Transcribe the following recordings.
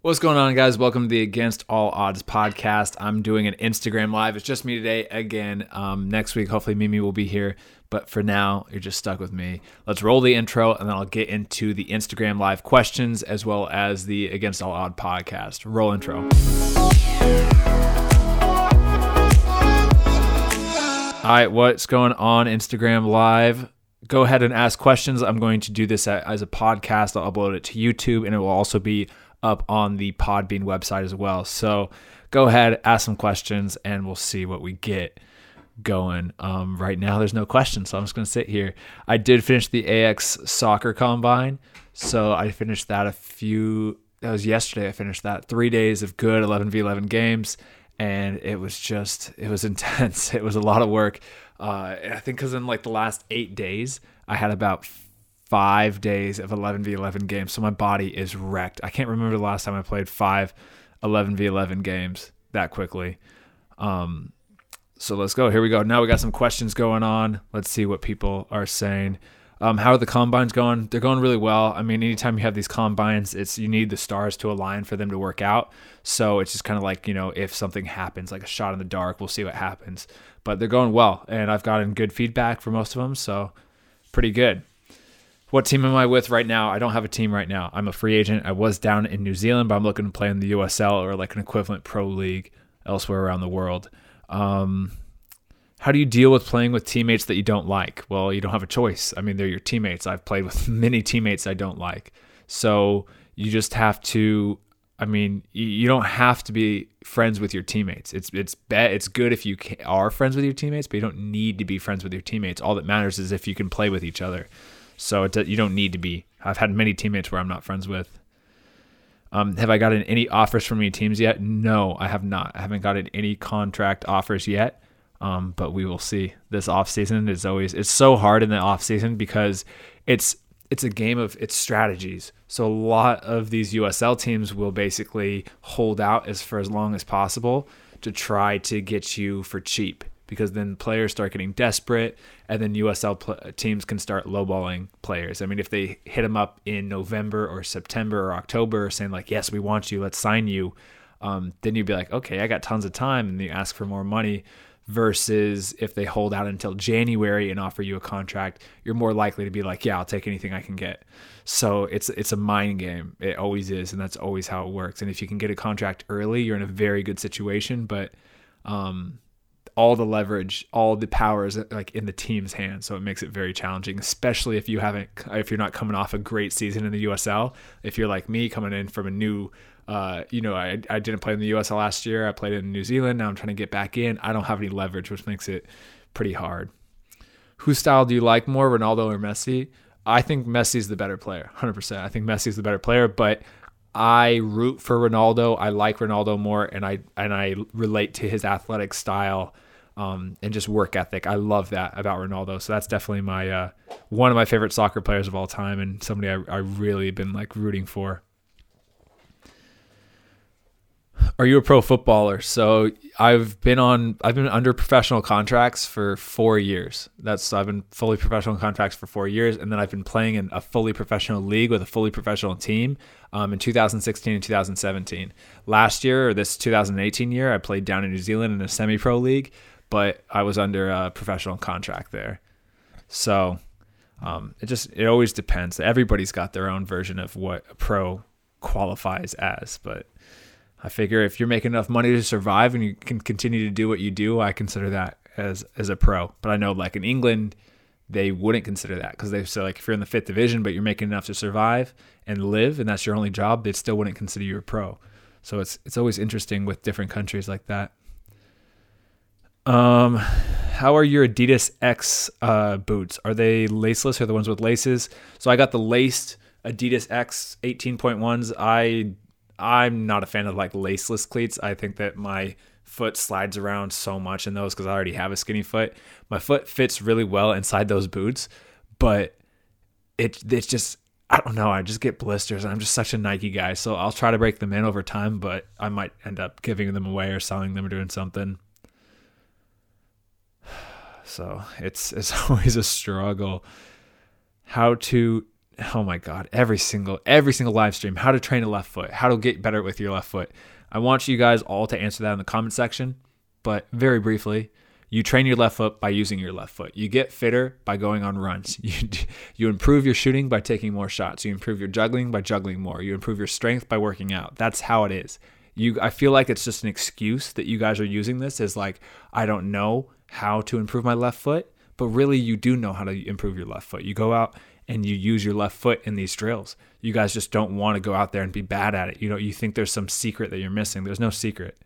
What's going on, guys? Welcome to the Against All Odds podcast. I'm doing an Instagram live. It's just me today again. Um, next week, hopefully, Mimi will be here. But for now, you're just stuck with me. Let's roll the intro, and then I'll get into the Instagram live questions as well as the Against All Odds podcast. Roll intro. All right, what's going on, Instagram live? Go ahead and ask questions. I'm going to do this as a podcast. I'll upload it to YouTube, and it will also be up on the Podbean website as well. So go ahead, ask some questions, and we'll see what we get going. Um, right now, there's no questions, so I'm just going to sit here. I did finish the AX soccer combine, so I finished that a few. That was yesterday. I finished that three days of good 11 v 11 games, and it was just it was intense. It was a lot of work. Uh, I think because in like the last eight days, I had about five days of 11v11 games. So my body is wrecked. I can't remember the last time I played five 11v11 games that quickly. Um, so let's go. Here we go. Now we got some questions going on. Let's see what people are saying. Um, how are the combines going? They're going really well. I mean, anytime you have these combines, it's you need the stars to align for them to work out. So it's just kind of like you know, if something happens, like a shot in the dark, we'll see what happens. But they're going well, and I've gotten good feedback for most of them, so pretty good. What team am I with right now? I don't have a team right now. I'm a free agent. I was down in New Zealand, but I'm looking to play in the USL or like an equivalent pro league elsewhere around the world. Um, how do you deal with playing with teammates that you don't like? Well, you don't have a choice. I mean, they're your teammates. I've played with many teammates I don't like. So you just have to I mean, you don't have to be friends with your teammates. It's it's bet it's good if you are friends with your teammates, but you don't need to be friends with your teammates. All that matters is if you can play with each other. So it, you don't need to be. I've had many teammates where I'm not friends with. Um, have I gotten any offers from any teams yet? No, I have not. I haven't gotten any contract offers yet. Um, but we will see. This off season is always it's so hard in the off season because it's it's a game of it's strategies. So a lot of these USL teams will basically hold out as for as long as possible to try to get you for cheap because then players start getting desperate and then USL pl- teams can start lowballing players. I mean, if they hit them up in November or September or October saying like, "Yes, we want you. Let's sign you," um, then you'd be like, "Okay, I got tons of time," and you ask for more money. Versus if they hold out until January and offer you a contract, you're more likely to be like, "Yeah, I'll take anything I can get." So it's it's a mind game. It always is, and that's always how it works. And if you can get a contract early, you're in a very good situation. But um, all the leverage, all the powers like in the team's hands. So it makes it very challenging, especially if you haven't, if you're not coming off a great season in the USL. If you're like me, coming in from a new, uh, you know, I, I didn't play in the USL last year. I played in New Zealand. Now I'm trying to get back in. I don't have any leverage, which makes it pretty hard. Whose style do you like more, Ronaldo or Messi? I think Messi's the better player, 100%. I think Messi's the better player, but I root for Ronaldo. I like Ronaldo more, and I and I relate to his athletic style um, and just work ethic. I love that about Ronaldo. So that's definitely my uh, one of my favorite soccer players of all time, and somebody I, I really been like rooting for. Are you a pro footballer? So I've been on I've been under professional contracts for four years. That's I've been fully professional contracts for four years, and then I've been playing in a fully professional league with a fully professional team um, in 2016 and 2017. Last year or this 2018 year, I played down in New Zealand in a semi-pro league but I was under a professional contract there. So um, it just it always depends. Everybody's got their own version of what a pro qualifies as, but I figure if you're making enough money to survive and you can continue to do what you do, I consider that as as a pro. But I know like in England, they wouldn't consider that because they say like if you're in the fifth division but you're making enough to survive and live and that's your only job, they still wouldn't consider you a pro. So it's it's always interesting with different countries like that. Um, how are your Adidas X uh, boots? Are they laceless or the ones with laces? So I got the laced Adidas X 18.1s. I I'm not a fan of like laceless cleats. I think that my foot slides around so much in those because I already have a skinny foot. My foot fits really well inside those boots, but it it's just I don't know. I just get blisters. I'm just such a Nike guy, so I'll try to break them in over time, but I might end up giving them away or selling them or doing something. So it's it's always a struggle. How to oh my god, every single every single live stream, how to train a left foot, how to get better with your left foot. I want you guys all to answer that in the comment section, but very briefly, you train your left foot by using your left foot. You get fitter by going on runs. You, you improve your shooting by taking more shots. You improve your juggling by juggling more. You improve your strength by working out. That's how it is. You, I feel like it's just an excuse that you guys are using this as like, I don't know how to improve my left foot, but really you do know how to improve your left foot. You go out and you use your left foot in these drills. You guys just don't want to go out there and be bad at it. You know, you think there's some secret that you're missing. There's no secret.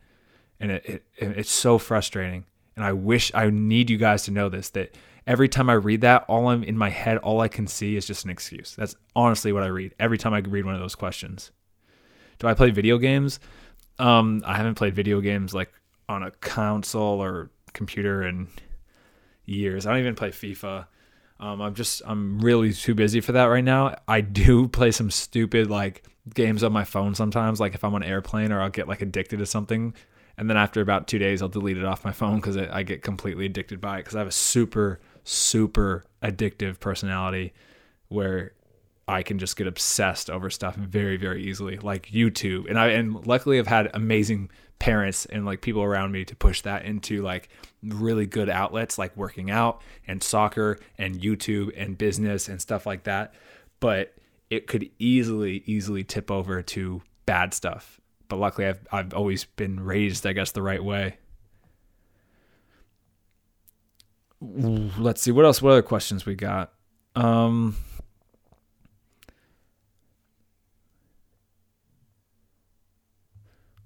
And it, it it's so frustrating and I wish I need you guys to know this that every time I read that, all I'm in my head, all I can see is just an excuse. That's honestly what I read every time I read one of those questions. Do I play video games? Um, I haven't played video games like on a console or computer in years. I don't even play FIFA. Um, I'm just I'm really too busy for that right now. I do play some stupid like games on my phone sometimes, like if I'm on an airplane or I'll get like addicted to something and then after about two days, I'll delete it off my phone because I get completely addicted by it. Because I have a super, super addictive personality where I can just get obsessed over stuff very, very easily, like YouTube. And I and luckily I've had amazing parents and like people around me to push that into like really good outlets like working out and soccer and YouTube and business and stuff like that. But it could easily, easily tip over to bad stuff but luckily I've I've always been raised, I guess, the right way. Let's see what else. What other questions we got? Um,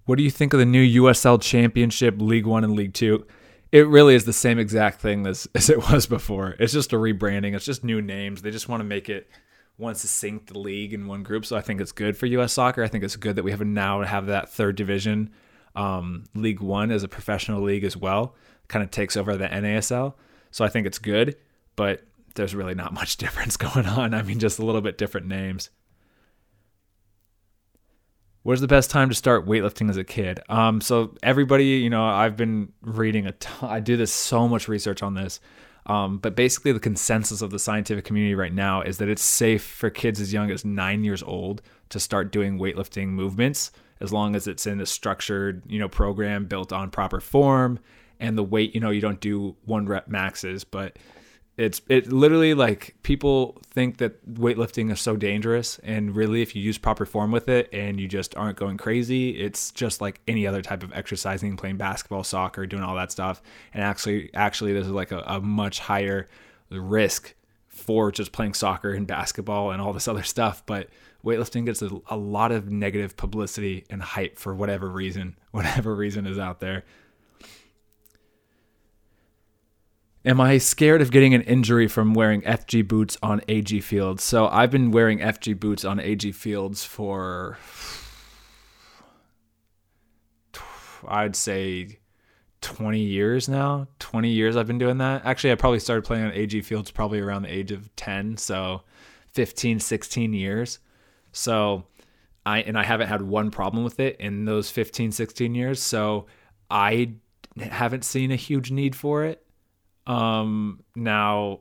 what do you think of the new USL Championship, League One and League Two? It really is the same exact thing as, as it was before. It's just a rebranding. It's just new names. They just want to make it one succinct league in one group. So I think it's good for U.S. soccer. I think it's good that we have now have that third division, um, League One as a professional league as well. Kind of takes over the NASL. So I think it's good, but there's really not much difference going on. I mean, just a little bit different names. Where's the best time to start weightlifting as a kid? Um, so everybody, you know, I've been reading a ton. I do this so much research on this. Um, but basically, the consensus of the scientific community right now is that it's safe for kids as young as nine years old to start doing weightlifting movements as long as it's in a structured, you know, program built on proper form and the weight. You know, you don't do one rep maxes, but it's it literally like people think that weightlifting is so dangerous and really if you use proper form with it and you just aren't going crazy it's just like any other type of exercising playing basketball soccer doing all that stuff. And actually actually there's like a, a much higher risk for just playing soccer and basketball and all this other stuff. But weightlifting gets a, a lot of negative publicity and hype for whatever reason whatever reason is out there Am I scared of getting an injury from wearing FG boots on AG fields? So I've been wearing FG boots on AG fields for, I'd say, 20 years now. 20 years I've been doing that. Actually, I probably started playing on AG fields probably around the age of 10. So 15, 16 years. So I, and I haven't had one problem with it in those 15, 16 years. So I haven't seen a huge need for it um, now,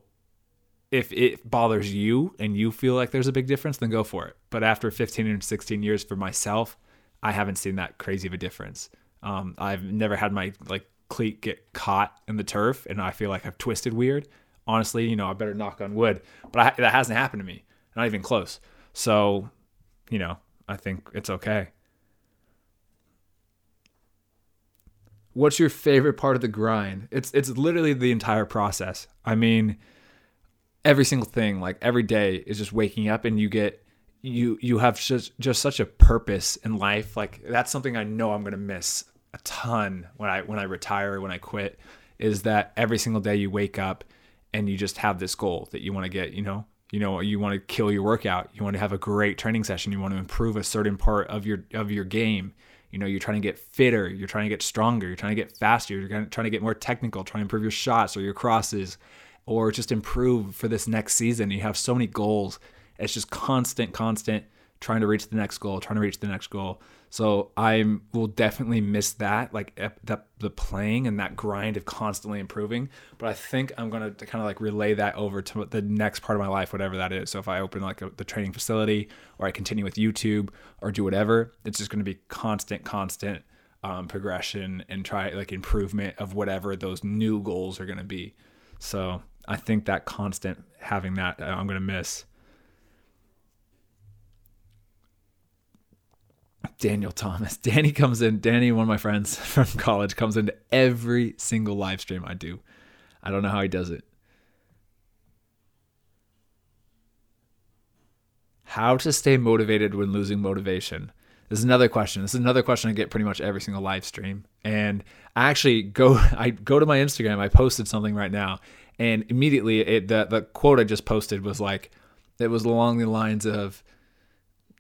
if it bothers you and you feel like there's a big difference, then go for it. But after 15 and 16 years for myself, I haven't seen that crazy of a difference. Um, I've never had my like cleat get caught in the turf, and I feel like I've twisted weird. Honestly, you know, I better knock on wood, but I, that hasn't happened to me, not even close. So, you know, I think it's okay. What's your favorite part of the grind? It's it's literally the entire process. I mean, every single thing, like every day is just waking up and you get you you have just just such a purpose in life. Like that's something I know I'm going to miss a ton when I when I retire, when I quit is that every single day you wake up and you just have this goal that you want to get, you know, you know, you want to kill your workout, you want to have a great training session, you want to improve a certain part of your of your game you know you're trying to get fitter you're trying to get stronger you're trying to get faster you're trying to get more technical trying to improve your shots or your crosses or just improve for this next season you have so many goals it's just constant constant trying to reach the next goal, trying to reach the next goal. So I will definitely miss that, like the, the playing and that grind of constantly improving. But I think I'm gonna kind of like relay that over to the next part of my life, whatever that is. So if I open like a, the training facility, or I continue with YouTube, or do whatever, it's just gonna be constant, constant um, progression and try like improvement of whatever those new goals are gonna be. So I think that constant having that uh, I'm gonna miss. Daniel Thomas. Danny comes in. Danny, one of my friends from college, comes into every single live stream I do. I don't know how he does it. How to stay motivated when losing motivation. This is another question. This is another question I get pretty much every single live stream. And I actually go I go to my Instagram. I posted something right now, and immediately it the the quote I just posted was like it was along the lines of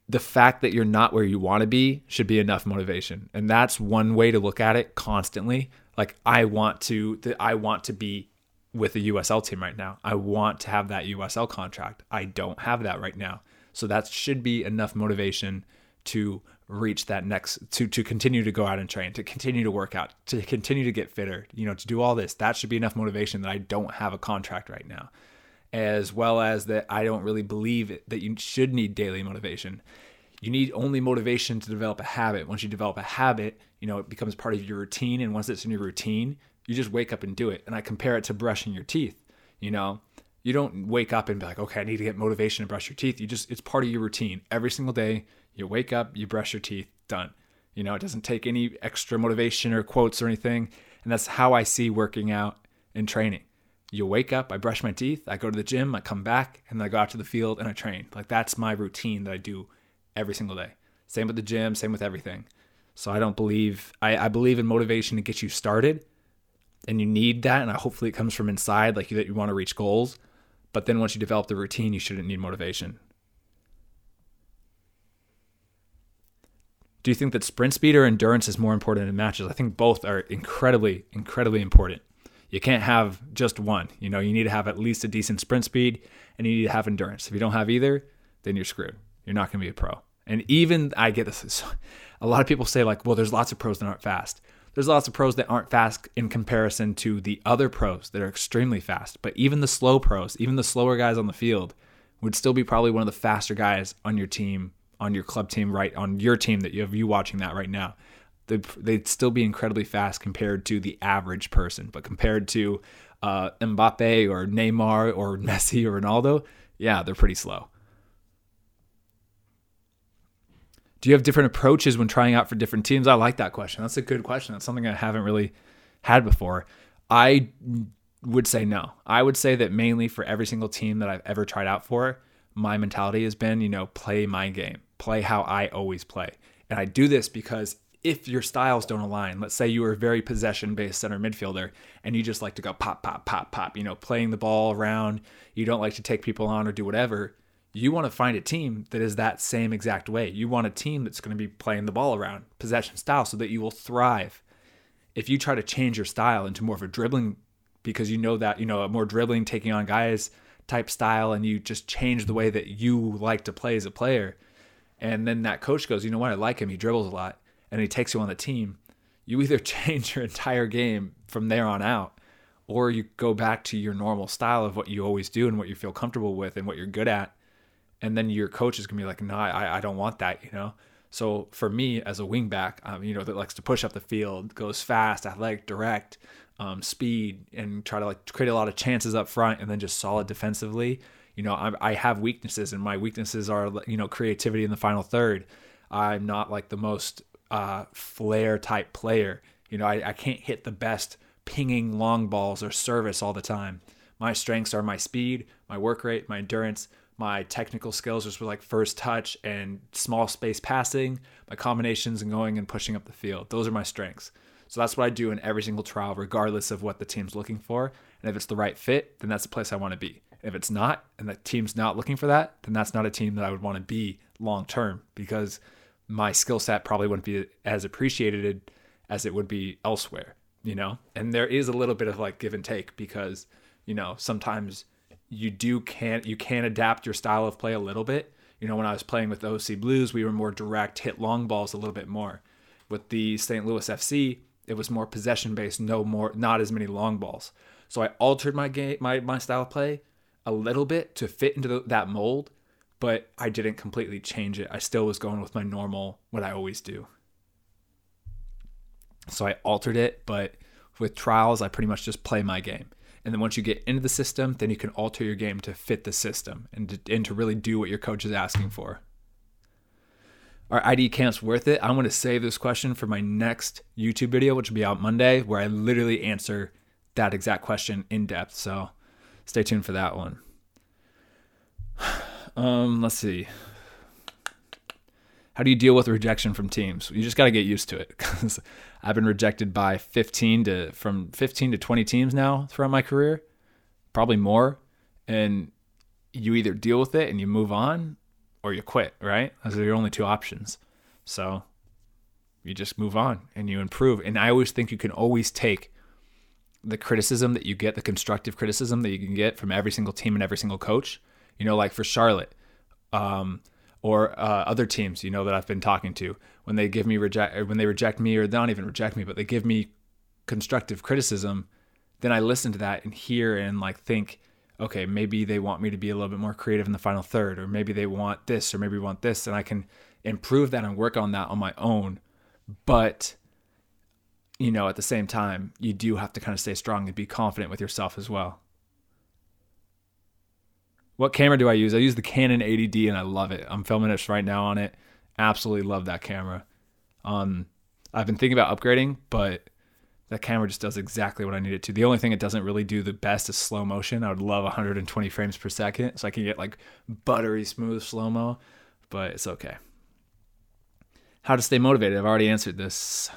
the fact that you're not where you want to be should be enough motivation. And that's one way to look at it constantly. Like I want to I want to be with the USL team right now. I want to have that USL contract. I don't have that right now. So that should be enough motivation to reach that next to to continue to go out and train, to continue to work out, to continue to get fitter, you know, to do all this. That should be enough motivation that I don't have a contract right now as well as that I don't really believe that you should need daily motivation. You need only motivation to develop a habit. Once you develop a habit, you know, it becomes part of your routine. And once it's in your routine, you just wake up and do it. And I compare it to brushing your teeth. You know, you don't wake up and be like, okay, I need to get motivation to brush your teeth. You just, it's part of your routine. Every single day, you wake up, you brush your teeth, done. You know, it doesn't take any extra motivation or quotes or anything. And that's how I see working out and training you wake up, I brush my teeth, I go to the gym, I come back, and then I go out to the field and I train. Like that's my routine that I do every single day. Same with the gym, same with everything. So I don't believe I, I believe in motivation to get you started, and you need that, and I, hopefully it comes from inside, like you, that you want to reach goals. But then once you develop the routine, you shouldn't need motivation. Do you think that sprint speed or endurance is more important in matches? I think both are incredibly, incredibly important you can't have just one. You know, you need to have at least a decent sprint speed and you need to have endurance. If you don't have either, then you're screwed. You're not going to be a pro. And even I get this. A lot of people say like, well, there's lots of pros that aren't fast. There's lots of pros that aren't fast in comparison to the other pros that are extremely fast. But even the slow pros, even the slower guys on the field, would still be probably one of the faster guys on your team, on your club team, right on your team that you have you watching that right now they'd, they'd still be incredibly fast compared to the average person. But compared to uh, Mbappe or Neymar or Messi or Ronaldo, yeah, they're pretty slow. Do you have different approaches when trying out for different teams? I like that question. That's a good question. That's something I haven't really had before. I would say no. I would say that mainly for every single team that I've ever tried out for, my mentality has been, you know, play my game, play how I always play. And I do this because if your styles don't align. Let's say you are a very possession based center midfielder and you just like to go pop, pop, pop, pop, you know, playing the ball around. You don't like to take people on or do whatever. You want to find a team that is that same exact way. You want a team that's going to be playing the ball around, possession style, so that you will thrive. If you try to change your style into more of a dribbling, because you know that, you know, a more dribbling, taking on guys type style, and you just change the way that you like to play as a player, and then that coach goes, you know what, I like him. He dribbles a lot and he takes you on the team, you either change your entire game from there on out, or you go back to your normal style of what you always do and what you feel comfortable with and what you're good at. And then your coach is gonna be like, no, I, I don't want that, you know? So for me as a wingback, um, you know, that likes to push up the field, goes fast, athletic, direct, um, speed, and try to like create a lot of chances up front, and then just solid defensively. You know, I, I have weaknesses, and my weaknesses are you know creativity in the final third. I'm not like the most uh, flair type player. You know, I, I can't hit the best pinging long balls or service all the time. My strengths are my speed, my work rate, my endurance, my technical skills, just with like first touch and small space passing, my combinations and going and pushing up the field. Those are my strengths. So that's what I do in every single trial, regardless of what the team's looking for. And if it's the right fit, then that's the place I want to be. If it's not, and the team's not looking for that, then that's not a team that I would want to be long term because my skill set probably wouldn't be as appreciated as it would be elsewhere, you know? And there is a little bit of like give and take because, you know, sometimes you do can't you can adapt your style of play a little bit. You know, when I was playing with OC Blues, we were more direct, hit long balls a little bit more. With the St. Louis FC, it was more possession based, no more, not as many long balls. So I altered my game, my my style of play a little bit to fit into the, that mold, but I didn't completely change it. I still was going with my normal, what I always do. So I altered it, but with trials, I pretty much just play my game. And then once you get into the system, then you can alter your game to fit the system and to, and to really do what your coach is asking for. Are ID camps worth it? I'm going to save this question for my next YouTube video, which will be out Monday, where I literally answer that exact question in depth. So stay tuned for that one. Um, let's see. How do you deal with rejection from teams? You just got to get used to it because I've been rejected by 15 to from 15 to 20 teams now throughout my career, probably more. And you either deal with it and you move on or you quit, right? Those are your only two options. So you just move on and you improve. And I always think you can always take the criticism that you get, the constructive criticism that you can get from every single team and every single coach. You know, like for Charlotte, um, or uh, other teams, you know, that I've been talking to, when they give me reject, when they reject me, or they don't even reject me, but they give me constructive criticism, then I listen to that and hear and like think, okay, maybe they want me to be a little bit more creative in the final third, or maybe they want this, or maybe want this, and I can improve that and work on that on my own. But you know, at the same time, you do have to kind of stay strong and be confident with yourself as well. What camera do I use? I use the Canon 80D and I love it. I'm filming this right now on it. Absolutely love that camera. Um, I've been thinking about upgrading, but that camera just does exactly what I need it to. The only thing it doesn't really do the best is slow motion. I would love 120 frames per second so I can get like buttery smooth slow mo, but it's okay. How to stay motivated? I've already answered this.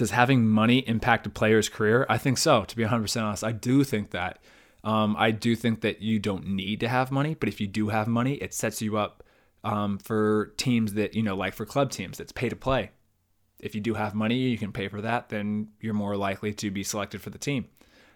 Does having money impact a player's career? I think so, to be 100% honest. I do think that. Um, I do think that you don't need to have money, but if you do have money, it sets you up um, for teams that, you know, like for club teams, that's pay to play. If you do have money, you can pay for that, then you're more likely to be selected for the team.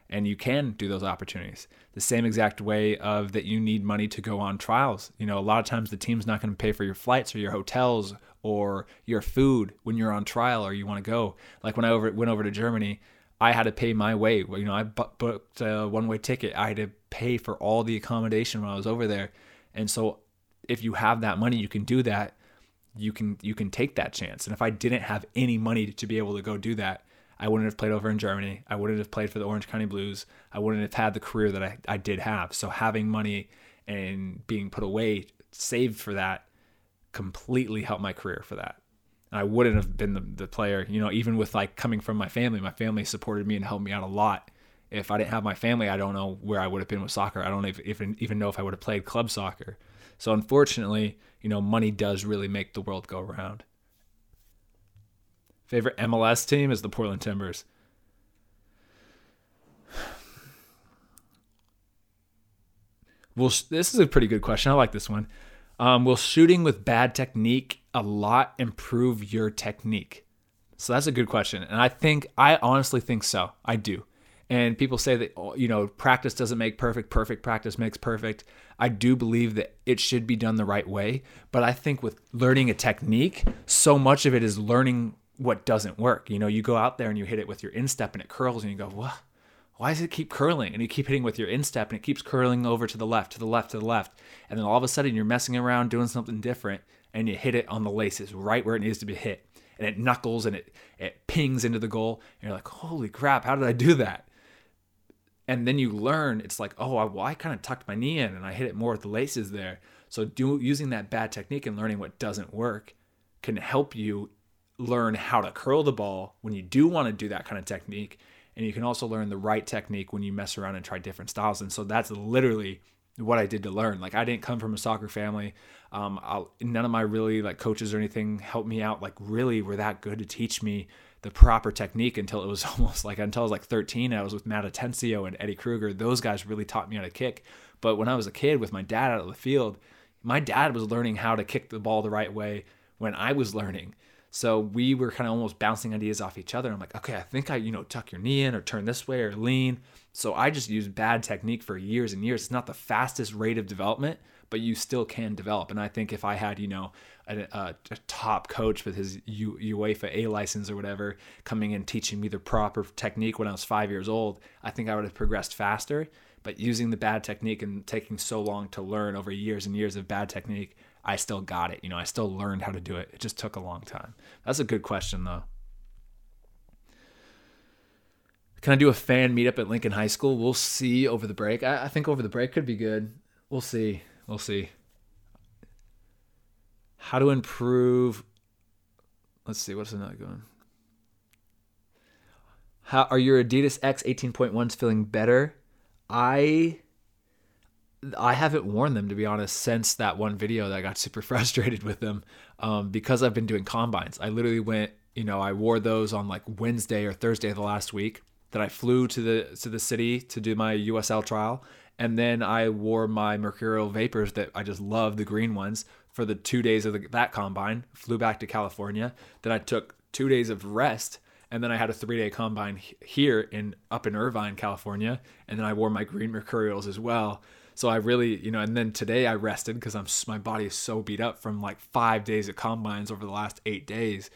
And you can do those opportunities. The same exact way of that you need money to go on trials. You know, a lot of times the team's not going to pay for your flights or your hotels or your food when you're on trial or you want to go. Like when I over, went over to Germany, I had to pay my way. You know, I booked a one way ticket. I had to pay for all the accommodation when I was over there. And so if you have that money, you can do that. You can you can take that chance. And if I didn't have any money to be able to go do that, I wouldn't have played over in Germany. I wouldn't have played for the Orange County Blues. I wouldn't have had the career that I, I did have. So having money and being put away, saved for that, completely helped my career for that. And I wouldn't have been the, the player, you know, even with like coming from my family, my family supported me and helped me out a lot. If I didn't have my family, I don't know where I would have been with soccer. I don't even even know if I would have played club soccer. So unfortunately, you know, money does really make the world go around. Favorite MLS team is the Portland Timbers. Well, this is a pretty good question. I like this one. Um, will shooting with bad technique a lot improve your technique? So that's a good question. And I think, I honestly think so. I do. And people say that, oh, you know, practice doesn't make perfect, perfect practice makes perfect. I do believe that it should be done the right way. But I think with learning a technique, so much of it is learning what doesn't work. You know, you go out there and you hit it with your instep and it curls and you go, what? Why does it keep curling? And you keep hitting with your instep and it keeps curling over to the left, to the left, to the left. And then all of a sudden you're messing around doing something different and you hit it on the laces right where it needs to be hit. And it knuckles and it, it pings into the goal. And you're like, holy crap, how did I do that? And then you learn, it's like, oh, I, well, I kind of tucked my knee in and I hit it more with the laces there. So do, using that bad technique and learning what doesn't work can help you learn how to curl the ball when you do want to do that kind of technique and you can also learn the right technique when you mess around and try different styles and so that's literally what I did to learn. Like I didn't come from a soccer family. Um, I'll, none of my really like coaches or anything helped me out. Like really were that good to teach me the proper technique until it was almost like until I was like 13. I was with Matt Atencio and Eddie Kruger. Those guys really taught me how to kick. But when I was a kid with my dad out of the field, my dad was learning how to kick the ball the right way when I was learning. So we were kind of almost bouncing ideas off each other. I'm like, okay, I think I, you know, tuck your knee in or turn this way or lean. So I just used bad technique for years and years. It's not the fastest rate of development, but you still can develop. And I think if I had, you know, a, a, a top coach with his U, UEFA A license or whatever coming in teaching me the proper technique when I was five years old, I think I would have progressed faster. But using the bad technique and taking so long to learn over years and years of bad technique, I still got it. You know, I still learned how to do it. It just took a long time. That's a good question, though. Can I do a fan meetup at Lincoln High School? We'll see over the break. I, I think over the break could be good. We'll see. We'll see. How to improve. Let's see. What's another going? How are your Adidas X 18.1s feeling better? I I haven't worn them to be honest since that one video that I got super frustrated with them um, because I've been doing combines. I literally went, you know, I wore those on like Wednesday or Thursday of the last week. That I flew to the to the city to do my USL trial, and then I wore my Mercurial Vapors that I just love the green ones for the two days of the, that combine. Flew back to California. Then I took two days of rest and then I had a three day combine here in up in Irvine, California, and then I wore my green mercurials as well. So I really, you know, and then today I rested because I'm my body is so beat up from like five days of combines over the last eight days.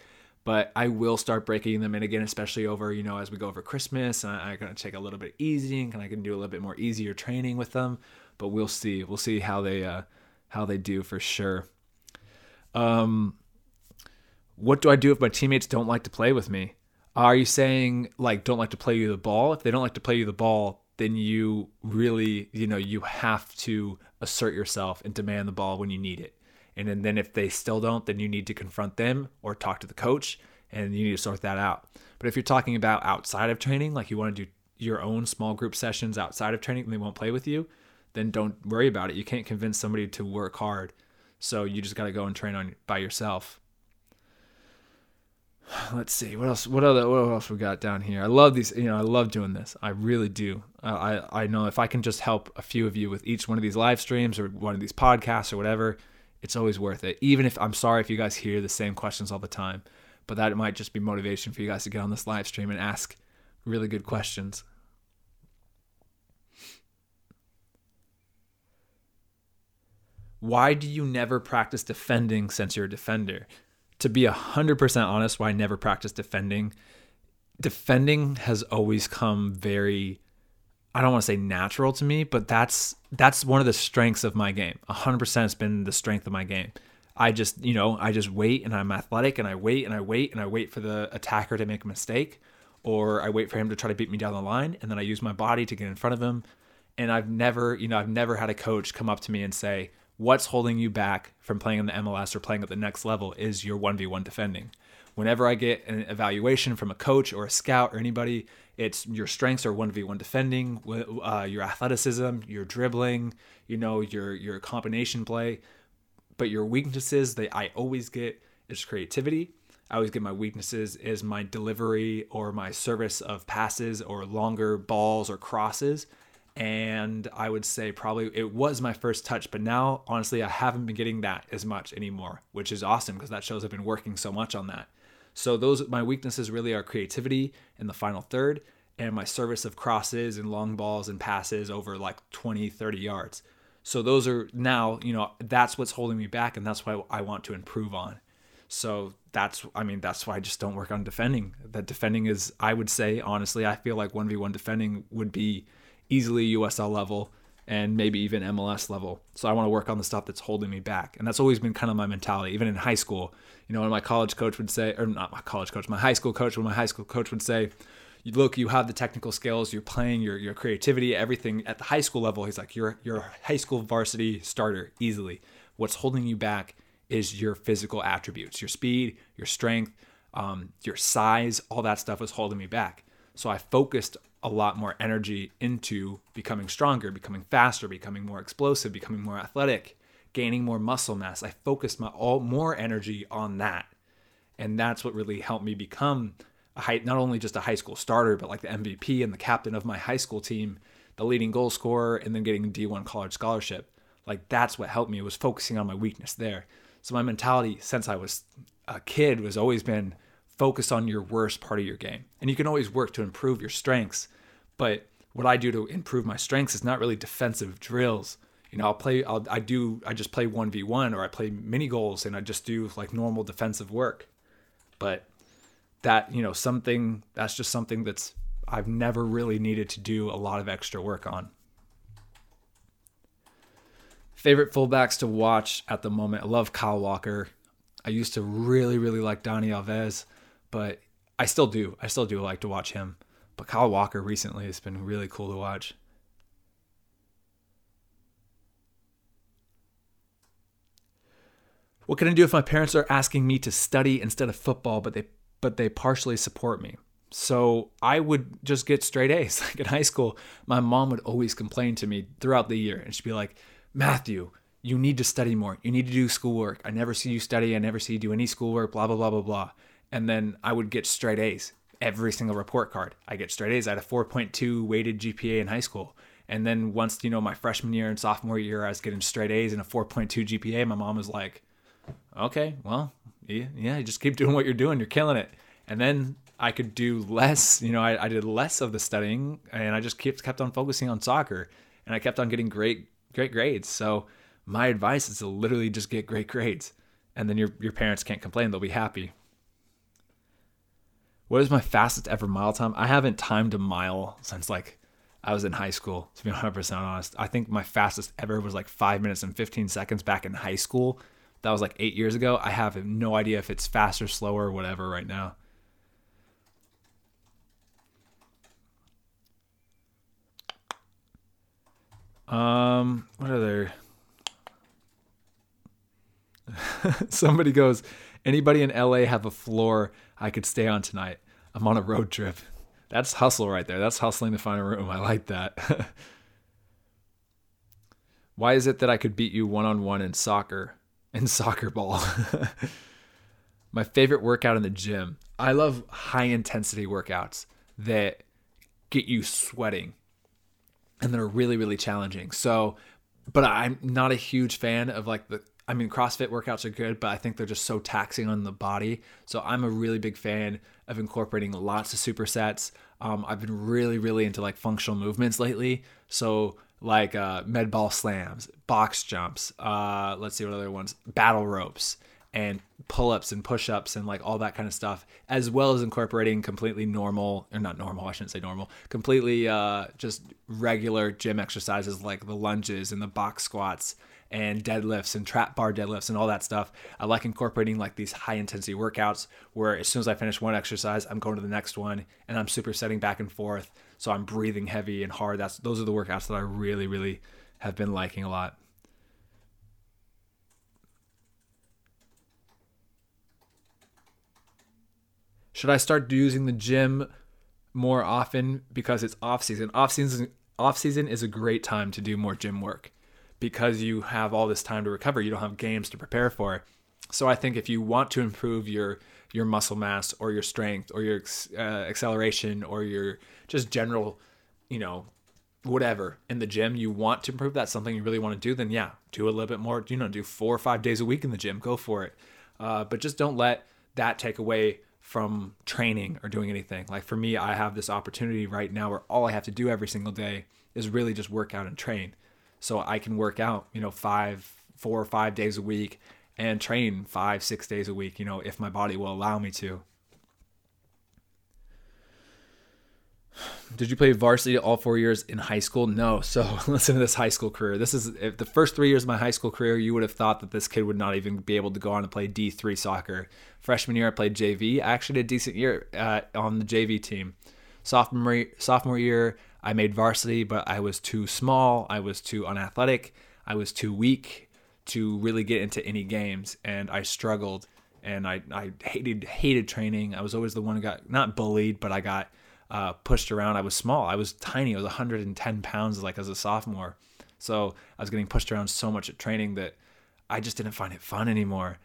But I will start breaking them in again, especially over, you know, as we go over Christmas. And I, am gonna take a little bit easy and I can do a little bit more easier training with them. But we'll see. We'll see how they uh, how they do for sure. Um, what do I do if my teammates don't like to play with me? Are you saying like don't like to play you the ball? If they don't like to play you the ball, then you really, you know, you have to assert yourself and demand the ball when you need it. And then if they still don't, then you need to confront them or talk to the coach and you need to sort that out. But if you're talking about outside of training, like you want to do your own small group sessions outside of training and they won't play with you, then don't worry about it. You can't convince somebody to work hard. So you just got to go and train on by yourself. Let's see what else what other what else we got down here? I love these you know i love doing this. I really do. I i know if i can just help a few of you with each one of these live streams or one of these podcasts or whatever it's always worth it. Even if i'm sorry if you guys hear the same questions all the time but that might just be motivation for you guys to get on this live stream and ask really good questions. Why do you never practice defending since you're a defender to be 100% honest, why I never practiced defending, defending has always come very I don't want to say natural to me, but that's that's one of the strengths of my game. 100% has been the strength of my game. I just, you know, I just wait and I'm athletic and I wait and I wait and I wait for the attacker to make a mistake or I wait for him to try to beat me down the line and then I use my body to get in front of him. And I've never, you know, I've never had a coach come up to me and say, what's holding you back from playing in the MLS or playing at the next level is your 1v1 defending. Whenever I get an evaluation from a coach or a scout or anybody, it's your strengths are 1v1 defending, uh, your athleticism, your dribbling, you know, your your combination play. But your weaknesses that I always get is creativity. I always get my weaknesses is my delivery or my service of passes or longer balls or crosses and I would say probably it was my first touch, but now honestly I haven't been getting that as much anymore, which is awesome because that shows I've been working so much on that. So those my weaknesses really are creativity in the final third and my service of crosses and long balls and passes over like 20, 30 yards. So those are now, you know, that's what's holding me back and that's why I want to improve on. So that's I mean that's why I just don't work on defending. That defending is I would say honestly I feel like 1v1 defending would be easily USL level and maybe even MLS level. So I want to work on the stuff that's holding me back. And that's always been kind of my mentality, even in high school. You know, when my college coach would say, or not my college coach, my high school coach, when my high school coach would say, look, you have the technical skills, you're playing, your your creativity, everything at the high school level. He's like, you're you're a high school varsity starter easily. What's holding you back is your physical attributes, your speed, your strength, um, your size, all that stuff was holding me back. So I focused a lot more energy into becoming stronger, becoming faster, becoming more explosive, becoming more athletic, gaining more muscle mass. I focused my all more energy on that. And that's what really helped me become a high, not only just a high school starter, but like the MVP and the captain of my high school team, the leading goal scorer, and then getting a D1 college scholarship. Like that's what helped me was focusing on my weakness there. So my mentality since I was a kid was always been focus on your worst part of your game. And you can always work to improve your strengths, but what I do to improve my strengths is not really defensive drills. You know, I'll play I'll I do I just play 1v1 or I play mini goals and I just do like normal defensive work. But that, you know, something that's just something that's I've never really needed to do a lot of extra work on. Favorite fullbacks to watch at the moment. I love Kyle Walker. I used to really, really like Dani Alves, but I still do. I still do like to watch him. But Kyle Walker recently has been really cool to watch. What can I do if my parents are asking me to study instead of football, but they but they partially support me? So I would just get straight A's. Like in high school, my mom would always complain to me throughout the year, and she'd be like, Matthew, you need to study more. You need to do schoolwork. I never see you study. I never see you do any schoolwork, blah, blah, blah, blah, blah. And then I would get straight A's every single report card. I get straight A's. I had a 4.2 weighted GPA in high school. And then once, you know, my freshman year and sophomore year, I was getting straight A's and a 4.2 GPA. My mom was like, okay, well, yeah, yeah, just keep doing what you're doing. You're killing it. And then I could do less, you know, I, I did less of the studying and I just kept, kept on focusing on soccer and I kept on getting great great grades. So my advice is to literally just get great grades, and then your your parents can't complain; they'll be happy. What is my fastest ever mile time? I haven't timed a mile since like I was in high school. To be 100 percent honest, I think my fastest ever was like five minutes and 15 seconds back in high school. That was like eight years ago. I have no idea if it's faster, slower, or whatever right now. Um, what are there? Somebody goes, anybody in LA have a floor I could stay on tonight? I'm on a road trip. That's hustle right there. That's hustling to find a room. I like that. Why is it that I could beat you one on one in soccer in soccer ball? My favorite workout in the gym. I love high intensity workouts that get you sweating and that are really really challenging. So, but I'm not a huge fan of like the I mean, CrossFit workouts are good, but I think they're just so taxing on the body. So I'm a really big fan of incorporating lots of supersets. Um, I've been really, really into like functional movements lately. So like uh, med ball slams, box jumps. Uh, let's see what other ones. Battle ropes and pull-ups and push-ups and like all that kind of stuff as well as incorporating completely normal or not normal i shouldn't say normal completely uh, just regular gym exercises like the lunges and the box squats and deadlifts and trap bar deadlifts and all that stuff. I like incorporating like these high intensity workouts where as soon as i finish one exercise i'm going to the next one and i'm supersetting back and forth. So i'm breathing heavy and hard. That's those are the workouts that i really really have been liking a lot. Should I start using the gym more often because it's off season? Off season off season is a great time to do more gym work because you have all this time to recover. You don't have games to prepare for. So I think if you want to improve your your muscle mass or your strength or your uh, acceleration or your just general, you know, whatever in the gym you want to improve that's something you really want to do then yeah do a little bit more you know do four or five days a week in the gym go for it uh, but just don't let that take away from training or doing anything. Like for me, I have this opportunity right now where all I have to do every single day is really just work out and train. So I can work out, you know, five, four or five days a week and train five, six days a week, you know, if my body will allow me to. Did you play varsity all four years in high school? No. So listen to this high school career. This is the first three years of my high school career. You would have thought that this kid would not even be able to go on and play D three soccer. Freshman year, I played JV. I actually did a decent year uh, on the JV team. Sophomore sophomore year, I made varsity, but I was too small. I was too unathletic. I was too weak to really get into any games, and I struggled. And I, I hated hated training. I was always the one who got not bullied, but I got uh, pushed around. I was small. I was tiny. I was 110 pounds like as a sophomore. So I was getting pushed around so much at training that I just didn't find it fun anymore.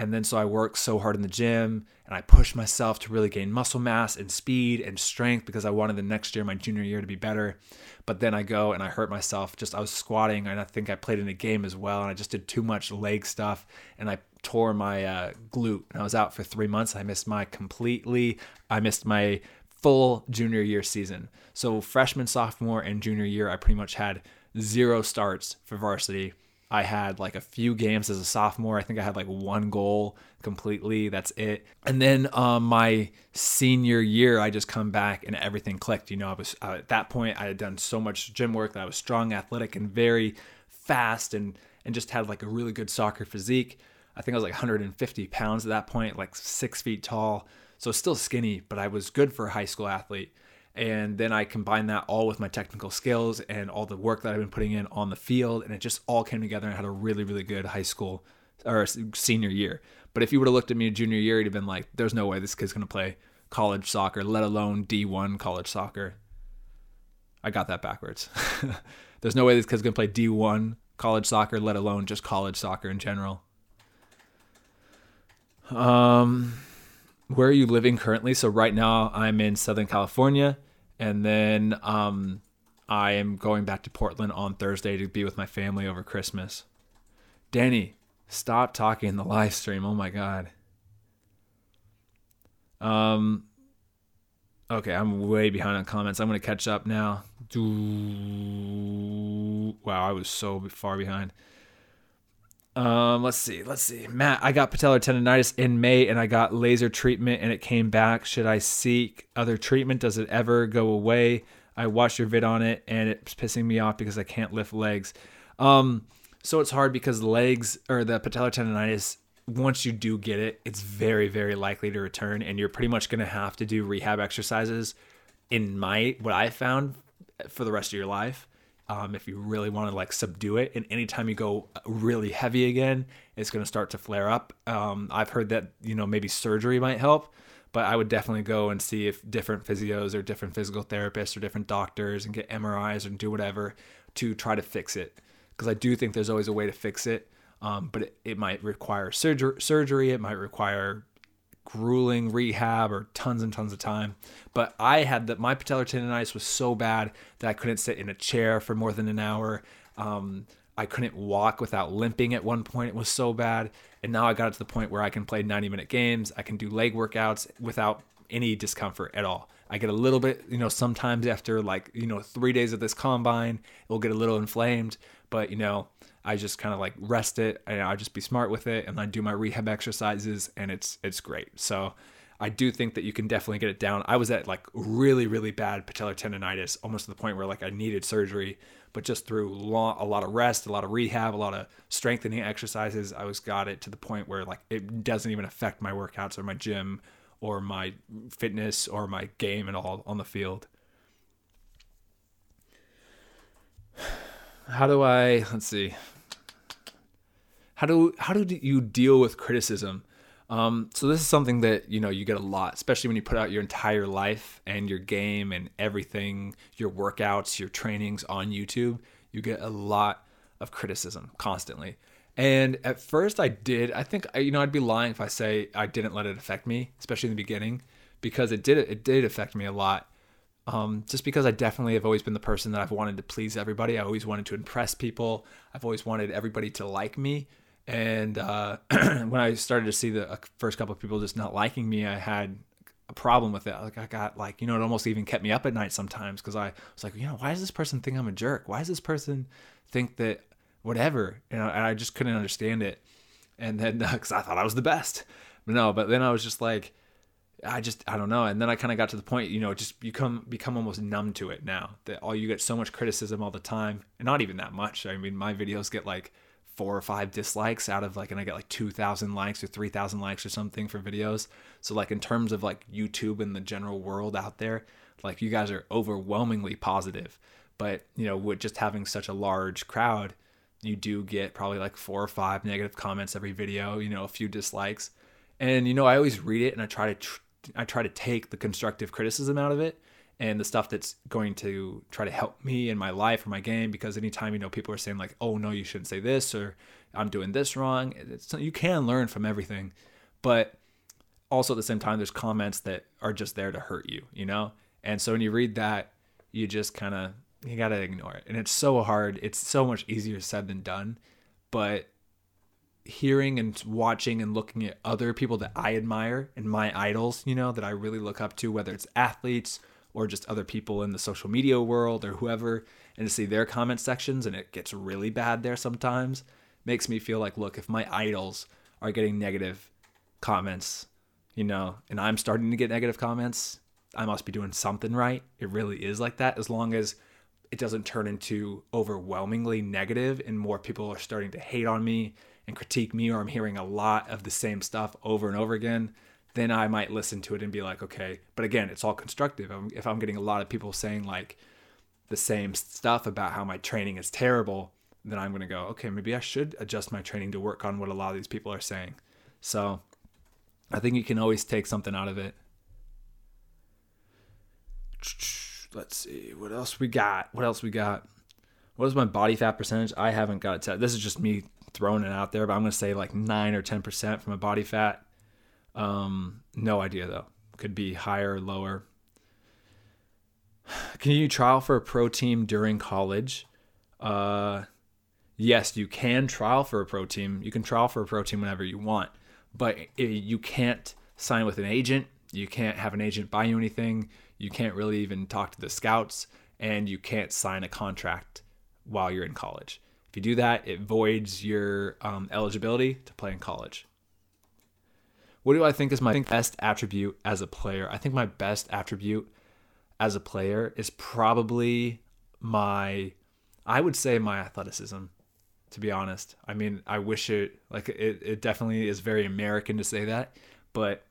And then so I worked so hard in the gym and I pushed myself to really gain muscle mass and speed and strength because I wanted the next year, my junior year, to be better. But then I go and I hurt myself. Just I was squatting and I think I played in a game as well and I just did too much leg stuff and I tore my uh, glute and I was out for three months. I missed my completely, I missed my full junior year season. So freshman, sophomore, and junior year, I pretty much had zero starts for varsity. I had like a few games as a sophomore. I think I had like one goal completely. That's it. And then um, my senior year, I just come back and everything clicked. You know, I was uh, at that point I had done so much gym work that I was strong, athletic, and very fast, and and just had like a really good soccer physique. I think I was like 150 pounds at that point, like six feet tall. So still skinny, but I was good for a high school athlete. And then I combined that all with my technical skills and all the work that I've been putting in on the field. And it just all came together and I had a really, really good high school or senior year. But if you would have looked at me junior year, you'd have been like, there's no way this kid's to play college soccer, let alone D1 college soccer. I got that backwards. there's no way this kid's to play D1 college soccer, let alone just college soccer in general. Um, where are you living currently? So right now I'm in Southern California, and then um, I am going back to Portland on Thursday to be with my family over Christmas. Danny, stop talking in the live stream. Oh my god. Um. Okay, I'm way behind on comments. I'm gonna catch up now. Wow, I was so far behind. Um, let's see, let's see. Matt, I got patellar tendonitis in May and I got laser treatment and it came back. Should I seek other treatment? Does it ever go away? I watched your vid on it and it's pissing me off because I can't lift legs. Um, so it's hard because legs or the patellar tendonitis, once you do get it, it's very, very likely to return and you're pretty much going to have to do rehab exercises in my, what I found for the rest of your life um, if you really want to like subdue it. And anytime you go really heavy again, it's going to start to flare up. Um, I've heard that you know maybe surgery might help, but I would definitely go and see if different physios or different physical therapists or different doctors and get MRIs and do whatever to try to fix it. Because I do think there's always a way to fix it. Um, but it, it might require surgery, surgery. It might require grueling rehab or tons and tons of time. But I had that my patellar tendonitis was so bad that I couldn't sit in a chair for more than an hour. Um, I couldn't walk without limping at one point. It was so bad. And now I got it to the point where I can play 90 minute games. I can do leg workouts without any discomfort at all. I get a little bit, you know, sometimes after like, you know, three days of this combine, it will get a little inflamed. But, you know, I just kind of like rest it and I just be smart with it and I do my rehab exercises and it's it's great. So I do think that you can definitely get it down. I was at like really really bad patellar tendonitis almost to the point where like I needed surgery, but just through long, a lot of rest, a lot of rehab, a lot of strengthening exercises, I was got it to the point where like it doesn't even affect my workouts or my gym or my fitness or my game at all on the field. How do I let's see how do how do you deal with criticism? Um, so this is something that you know you get a lot, especially when you put out your entire life and your game and everything, your workouts, your trainings on YouTube. You get a lot of criticism constantly. And at first, I did. I think you know I'd be lying if I say I didn't let it affect me, especially in the beginning, because it did. It did affect me a lot. Um, just because I definitely have always been the person that I've wanted to please everybody. I always wanted to impress people. I've always wanted everybody to like me. And uh, when I started to see the uh, first couple of people just not liking me, I had a problem with it. Like I got like you know it almost even kept me up at night sometimes because I was like you know why does this person think I'm a jerk? Why does this person think that whatever? You know, and I just couldn't understand it. And then because uh, I thought I was the best, but no. But then I was just like I just I don't know. And then I kind of got to the point, you know, just become become almost numb to it now. That all you get so much criticism all the time, and not even that much. I mean, my videos get like four or five dislikes out of like, and I get like two thousand likes or three thousand likes or something for videos. So like in terms of like YouTube and the general world out there, like you guys are overwhelmingly positive. But you know, with just having such a large crowd, you do get probably like four or five negative comments every video. You know, a few dislikes. And you know, I always read it and I try to tr- I try to take the constructive criticism out of it and the stuff that's going to try to help me in my life or my game because anytime you know people are saying like oh no you shouldn't say this or i'm doing this wrong it's, you can learn from everything but also at the same time there's comments that are just there to hurt you you know? And so when you read that you just kind of you got to ignore it. And it's so hard it's so much easier said than done but hearing and watching and looking at other people that I admire and my idols, you know, that I really look up to, whether it's athletes or just other people in the social media world or whoever, and to see their comment sections and it gets really bad there sometimes, makes me feel like, look, if my idols are getting negative comments, you know, and I'm starting to get negative comments, I must be doing something right. It really is like that as long as it doesn't turn into overwhelmingly negative and more people are starting to hate on me and critique me or I'm hearing a lot of the same stuff over and over again, then I might listen to it and be like, okay. But again, it's all constructive. If I'm getting a lot of people saying like the same stuff about how my training is terrible, then I'm going to go, okay, maybe I should adjust my training to work on what a lot of these people are saying. So I think you can always take something out of it. Let's see what else we got. What else we got? What is my body fat percentage? I haven't got it. This is just me throwing it out there, but I'm going to say like 9 or 10% from a body fat. Um, no idea though. Could be higher or lower. Can you trial for a pro team during college? Uh, yes, you can trial for a pro team. You can trial for a pro team whenever you want, but you can't sign with an agent. You can't have an agent buy you anything. You can't really even talk to the scouts, and you can't sign a contract while you're in college. If you do that, it voids your um, eligibility to play in college. What do I think is my best attribute as a player? I think my best attribute as a player is probably my, I would say my athleticism, to be honest. I mean, I wish it, like, it, it definitely is very American to say that, but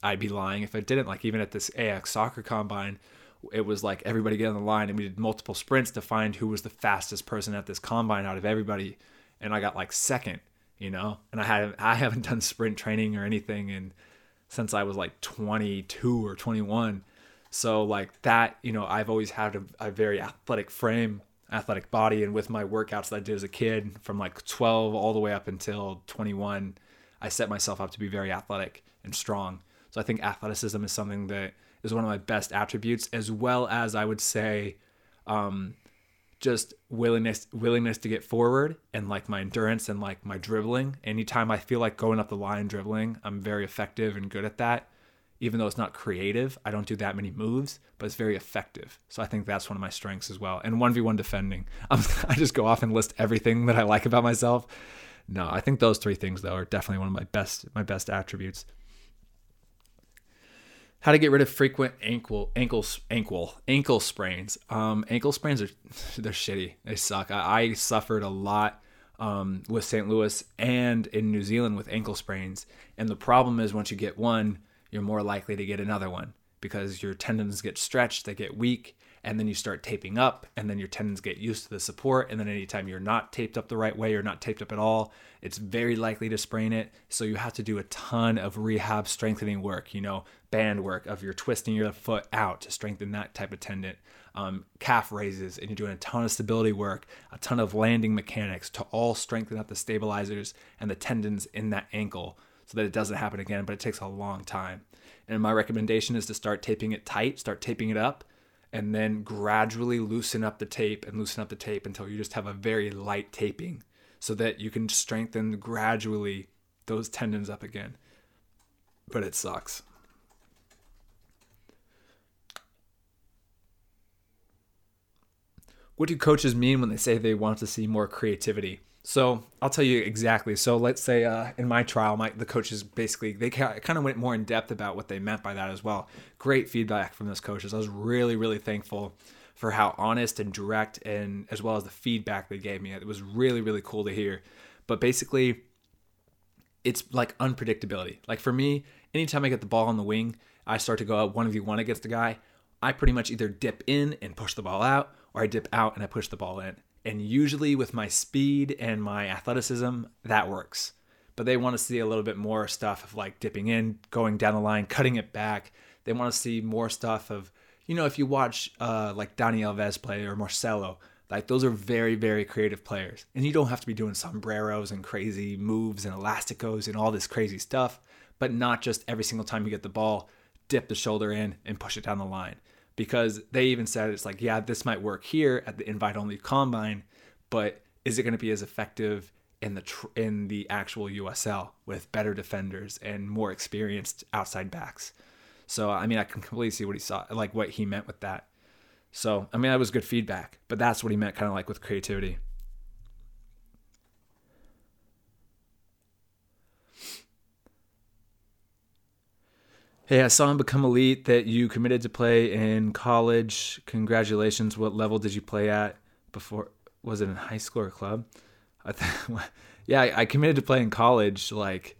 I'd be lying if I didn't. Like, even at this AX soccer combine, it was like everybody get on the line and we did multiple sprints to find who was the fastest person at this combine out of everybody. And I got like second you know? And I had I haven't done sprint training or anything and since I was like 22 or 21 so like that you know I've always had a, a very athletic frame athletic body. And with my workouts that I did as a kid from like 12 all the way up until 21 I set myself up to be very athletic and strong. So I think athleticism is something that is one of my best attributes, as well as I would say, um, just willingness willingness to get forward and like my endurance and like my dribbling. Anytime I feel like going up the line dribbling, I'm very effective and good at that. Even though it's not creative, I don't do that many moves, but it's very effective. So I think that's one of my strengths as well. And 1v1 defending. I'm, I just go off and list everything that I like about myself. No, I think those three things though are definitely one of my best my best attributes. How to get rid of frequent ankle ankles ankle ankle sprains. Um, ankle sprains are they're shitty. They suck. I, I suffered a lot um, with St. Louis and in New Zealand with ankle sprains. And the problem is once you get one, you're more likely to get another one because your tendons get stretched, they get weak, and then you start taping up, and then your tendons get used to the support. And then anytime you're not taped up the right way or not taped up at all, it's very likely to sprain it. So you have to do a ton of rehab strengthening work, you know, band work of you're twisting your foot out to strengthen that type of tendon, um, calf raises, and you're doing a ton of stability work, a ton of landing mechanics to all strengthen up the stabilizers and the tendons in that ankle so that it doesn't happen again. But it takes a long time. And my recommendation is to start taping it tight, start taping it up, and then gradually loosen up the tape and loosen up the tape until you just have a very light taping so that you can strengthen gradually those tendons up again. But it sucks. What do coaches mean when they say they want to see more creativity? So I'll tell you exactly. So let's say uh, in my trial, my the coaches basically they kind of went more in depth about what they meant by that as well. Great feedback from those coaches. I was really really thankful for how honest and direct and as well as the feedback they gave me. It was really really cool to hear. But basically, it's like unpredictability. Like for me, anytime I get the ball on the wing, I start to go out one v one against the guy. I pretty much either dip in and push the ball out, or I dip out and I push the ball in. And usually with my speed and my athleticism, that works. But they want to see a little bit more stuff of like dipping in, going down the line, cutting it back. They want to see more stuff of, you know, if you watch uh, like Dani Alves play or Marcelo, like those are very, very creative players. And you don't have to be doing sombreros and crazy moves and elasticos and all this crazy stuff, but not just every single time you get the ball, dip the shoulder in and push it down the line because they even said it's like, yeah, this might work here at the invite only combine, but is it going to be as effective in the tr- in the actual USL with better defenders and more experienced outside backs. So I mean, I can completely see what he saw, like what he meant with that. So I mean, that was good feedback, but that's what he meant, kind of like with creativity. Hey, I saw him become elite that you committed to play in college. Congratulations. What level did you play at before? Was it in high school or club? I th- yeah, I committed to play in college like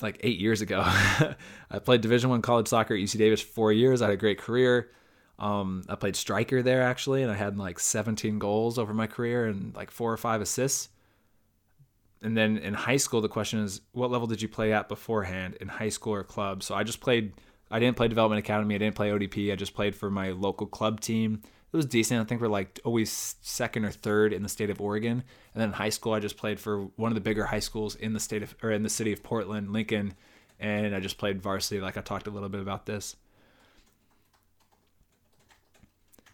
like eight years ago. I played Division One college soccer at UC Davis for four years. I had a great career. Um, I played striker there actually, and I had like 17 goals over my career and like four or five assists and then in high school, the question is, what level did you play at beforehand in high school or club? So I just played. I didn't play development academy. I didn't play ODP. I just played for my local club team. It was decent. I think we're like always second or third in the state of Oregon. And then in high school, I just played for one of the bigger high schools in the state of or in the city of Portland, Lincoln, and I just played varsity. Like I talked a little bit about this.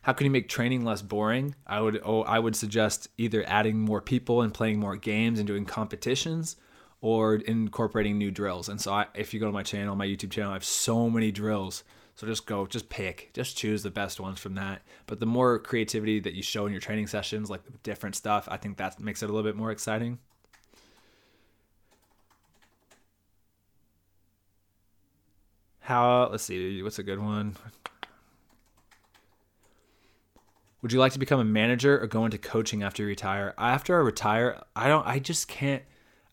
How can you make training less boring? I would oh, I would suggest either adding more people and playing more games and doing competitions or incorporating new drills. And so I, if you go to my channel, my YouTube channel, I have so many drills. So just go, just pick, just choose the best ones from that. But the more creativity that you show in your training sessions, like different stuff, I think that makes it a little bit more exciting. How, let's see, what's a good one? Would you like to become a manager or go into coaching after you retire? After I retire, I don't I just can't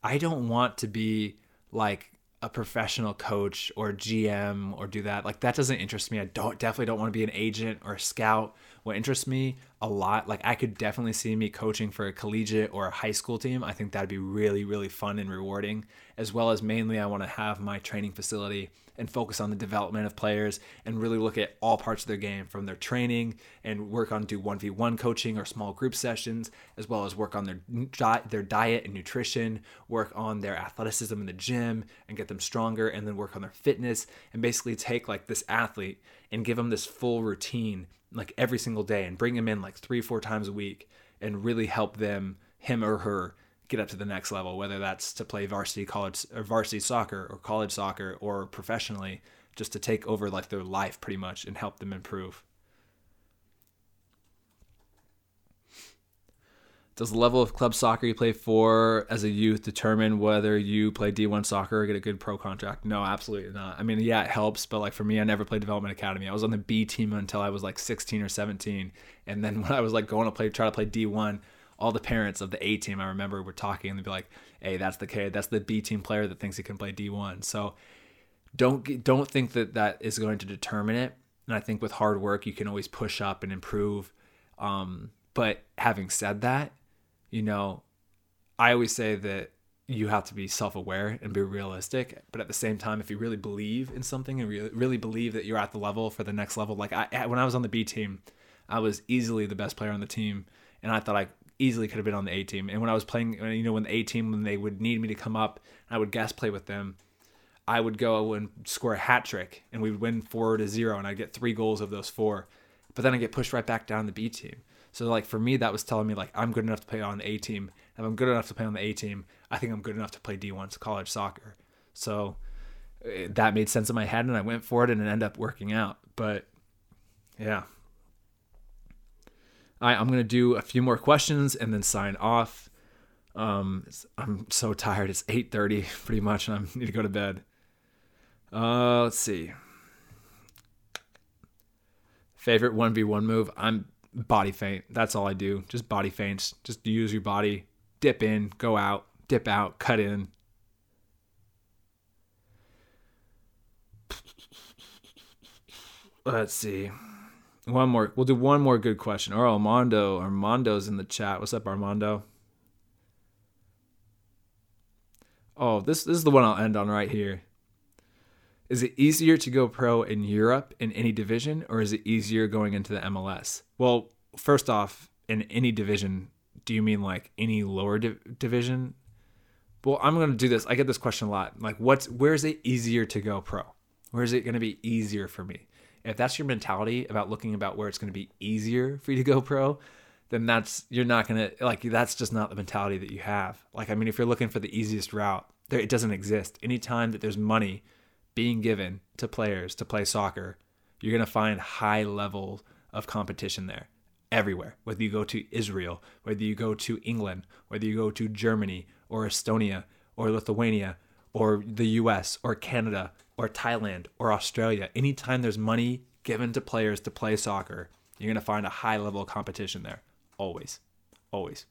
I don't want to be like a professional coach or GM or do that. Like that doesn't interest me. I don't definitely don't want to be an agent or a scout. What interests me a lot, like I could definitely see me coaching for a collegiate or a high school team. I think that'd be really really fun and rewarding. As well as mainly I want to have my training facility and focus on the development of players and really look at all parts of their game from their training and work on do 1v1 coaching or small group sessions as well as work on their their diet and nutrition work on their athleticism in the gym and get them stronger and then work on their fitness and basically take like this athlete and give them this full routine like every single day and bring them in like 3 4 times a week and really help them him or her get up to the next level, whether that's to play varsity college or varsity soccer or college soccer or professionally, just to take over like their life pretty much and help them improve. Does the level of club soccer you play for as a youth determine whether you play D1 soccer or get a good pro contract? No, absolutely not. I mean, yeah, it helps, but like for me, I never played development academy. I was on the B team until I was like 16 or 17, and then when I was like going to play, try to play D1, all the parents of the A team I remember were talking and they'd be like, "Hey, that's the kid, that's the B team player that thinks he can play D1." So don't don't think that that is going to determine it. And I think with hard work, you can always push up and improve. Um, but having said that, you know, I always say that you have to be self-aware and be realistic but at the same time if you really believe in something and really, really believe that you're at the level for the next level like I when I was on the B team I was easily the best player on the team and I thought I easily could have been on the A team. And when I was playing, you know, when the A team, when they would need me to come up, I would guest play with them. I would go and score a hat trick, and we would win four to zero, and I'd get three goals of those four. But then I get pushed right back down the B team. So like for me, that was telling me like I'm good enough to play on the A team. If I'm good enough to play on the A team, I think I'm good enough to play D1 college soccer. So eh, that made sense in my head, and I went for it, and it ended up working out. But yeah, I'm gonna do a few more questions and then sign off. Um, I'm so tired. It's 8:30 pretty much, and I need to go to bed. Uh, let's see. Favorite 1v1 move? I'm body feint. That's all I do. Just body feints. Just use your body. Dip in, go out, dip out, cut in. Let's see. One more. We'll do one more good question. Or Armando. Armando's in the chat. What's up, Armando? Oh, this, this is the one I'll end on right here. Is it easier to go pro in Europe in any division, or is it easier going into the MLS? Well, first off, in any division, do you mean like any lower division? Well, I'm going to do this. I get this question a lot. Like, what's where is it easier to go pro? Where is it going to be easier for me? If that's your mentality about looking about where it's going to be easier for you to go pro, then that's you're not gonna like that's just not the mentality that you have. Like I mean, if you're looking for the easiest route, there it doesn't exist. Anytime that there's money being given to players to play soccer, you're gonna find high level of competition there everywhere. Whether you go to Israel, whether you go to England, whether you go to Germany or Estonia or Lithuania or the US or Canada or Thailand or Australia, anytime there's money given to players to play soccer, you're going to find a high level of competition there. Always. Always.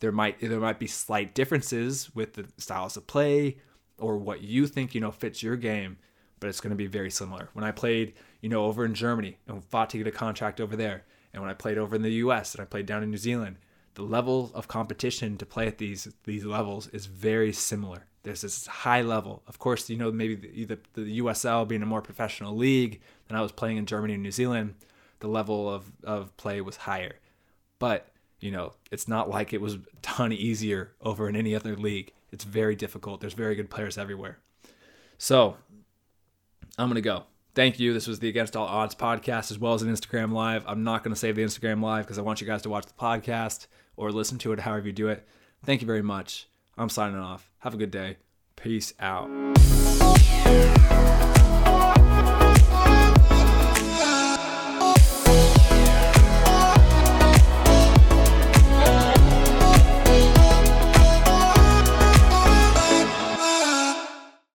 There might there might be slight differences with the styles of play or what you think, you know, fits your game, but it's going to be very similar. When I played, you know, over in Germany and fought to get a contract over there, and when I played over in the US and I played down in New Zealand, the level of competition to play at these these levels is very similar. There's this high level. Of course, you know maybe the, the, the USL being a more professional league than I was playing in Germany and New Zealand, the level of, of play was higher. But you know, it's not like it was a ton easier over in any other league. It's very difficult. There's very good players everywhere. So I'm gonna go. Thank you. This was the Against All Odds podcast as well as an Instagram live. I'm not going to save the Instagram live because I want you guys to watch the podcast or listen to it however you do it. Thank you very much. I'm signing off. Have a good day. Peace out.